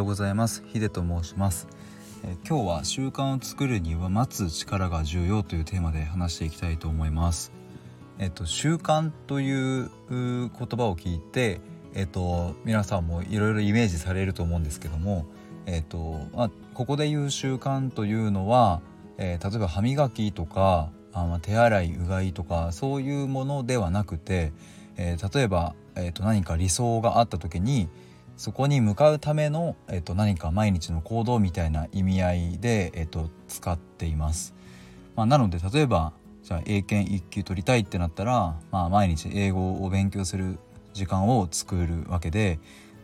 ようございます。ヒデと申します、えー、今日は習慣を作るには待つ力が重要というテーマで話していきたいと思います。えっと習慣という言葉を聞いてえっと皆さんもいろいろイメージされると思うんですけどもえっとまあここで言う習慣というのは、えー、例えば歯磨きとかあ、ま、手洗いうがいとかそういうものではなくて、えー、例えば、えー、と何か理想があった時にそこに向かうための、えー、と何か毎日の行動みたいな意味合いで、えー、と使っています。まあ、なので例えばじゃあ英検1級取りたいってなったら、まあ、毎日英語を勉強する時間を作るわけで、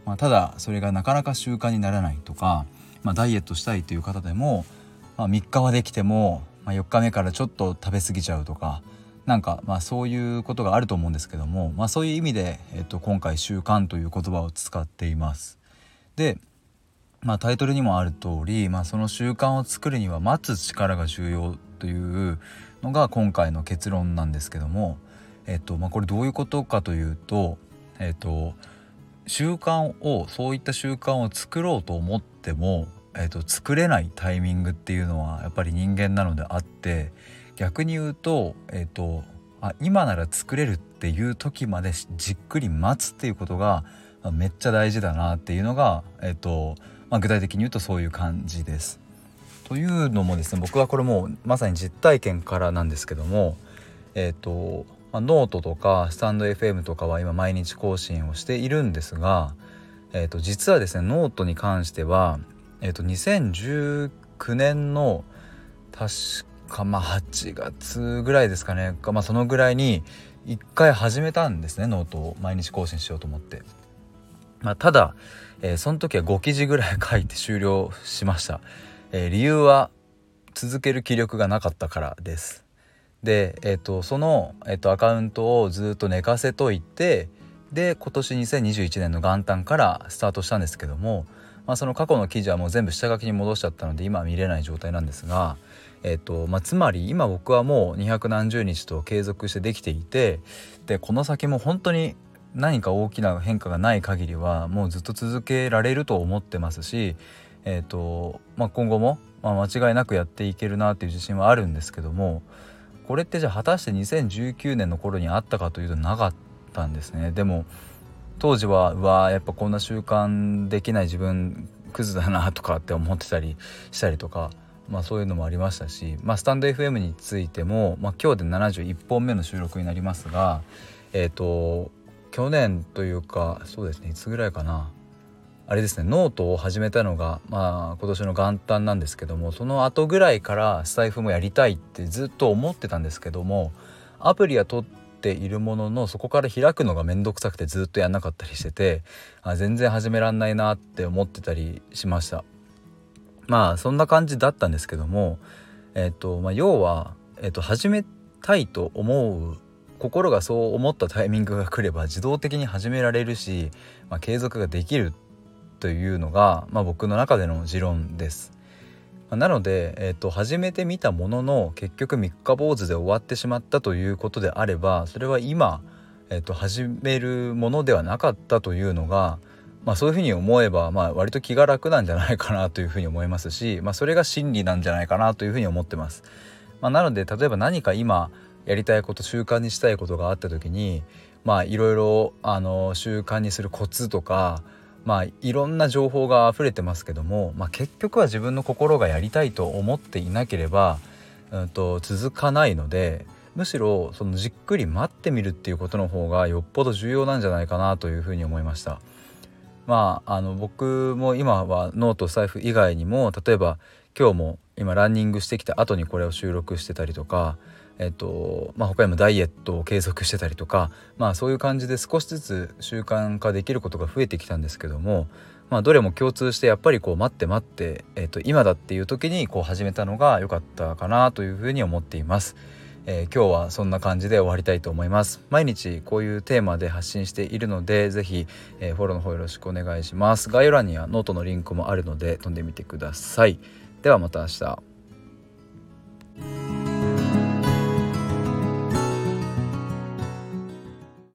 まあ、ただそれがなかなか習慣にならないとか、まあ、ダイエットしたいという方でも、まあ、3日はできても、まあ、4日目からちょっと食べ過ぎちゃうとかなんかまあそういうことがあると思うんですけども、まあ、そういう意味で、えっと、今回「習慣」という言葉を使っています。で、まあ、タイトルにもある通り、まあ、その習慣を作るには待つ力が重要というのが今回の結論なんですけども、えっとまあ、これどういうことかというと、えっと、習慣をそういった習慣を作ろうと思っても、えっと、作れないタイミングっていうのはやっぱり人間なのであって逆に言うと,、えーと、あ今なら作れるっていう時までじっくり待つっていうことがめっちゃ大事だなっていうのが、えーとまあ、具体的に言うとそういう感じです。というのもですね僕はこれもうまさに実体験からなんですけどもえ、ー、と、まあ、ノートとかスタンド FM とかは今毎日更新をしているんですが、えー、と実はですねノートに関しては、えー、と2019年の確かまあ8月ぐらいですかね。かまあそのぐらいに1回始めたんですねノートを。毎日更新しようと思って。まあ、ただ、えー、その時は5記事ぐらい書いて終了しました、えー、理由は続ける気力がなかったからです。で、えーと、その、えーと、アカウントをずっと寝かせといてで今年2021年の元旦からスタートしたんですけども、まあ、その過去の記事はもう全部下書きに戻しちゃったので今は見れない状態なんですがえっとまあ、つまり今僕はもう200何十日と継続してできていてでこの先も本当に何か大きな変化がない限りはもうずっと続けられると思ってますし、えーとまあ、今後も、まあ、間違いなくやっていけるなっていう自信はあるんですけどもこれってじゃあ果たして2019年の頃にあったかというとなかったんですね。でも当時はうわやっぱこんな習慣できない自分クズだなとかって思ってたりしたりとかまあ、そういうのもありましたし、まあ、スタンド FM についても、まあ、今日で71本目の収録になりますがえっ、ー、と去年というかそうですねいつぐらいかな。あれですねノートを始めたのが、まあ、今年の元旦なんですけどもその後ぐらいからスタイフもやりたいってずっと思ってたんですけどもアプリは取ってているもののそこから開くのが面倒くさくてずっとやんなかったりしててあ全然始めらんないなって思ってたりしました。まあそんな感じだったんですけども、えっとまあ、要は、えっと、始めたいと思う心がそう思ったタイミングが来れば自動的に始められるし、まあ、継続ができるというのが、まあ、僕の中での持論です。なので、えーと、始めてみたものの結局三日坊主で終わってしまったということであればそれは今、えーと始めるものではなかったというのが、まあ、そういうふうに思えば、まあ、割と気が楽なんじゃないかなというふうに思いますし、まあ、それが真理なんじゃないかなというふうに思ってます。まあ、なので例えば何か今やりたいこと習慣にしたいことがあった時にまあいろいろあの習慣にするコツとかまあいろんな情報が溢れてますけども、まあ、結局は自分の心がやりたいと思っていなければ、うんと、続かないのでむしろそのじっくり待ってみるっていうことの方がよっぽど重要なんじゃないかなというふうに思いました。まああの僕も今はノート財布以外にも例えば今日も今ランニングしてきた後にこれを収録してたりとかえっとまあ、他にもダイエットを継続してたりとか、まあ、そういう感じで少しずつ習慣化できることが増えてきたんですけども、まあ、どれも共通してやっぱりこう待って待って、えっと、今だっていう時にこう始めたのが良かったかなというふうに思っています。えー、今日はそんな感じで終わりたいと思います。毎日こういうテーマで発信しているので是非、えー、フォローの方よろしくお願いします。概要欄にはノートのリンクもあるので飛んでみてください。ではまた明日。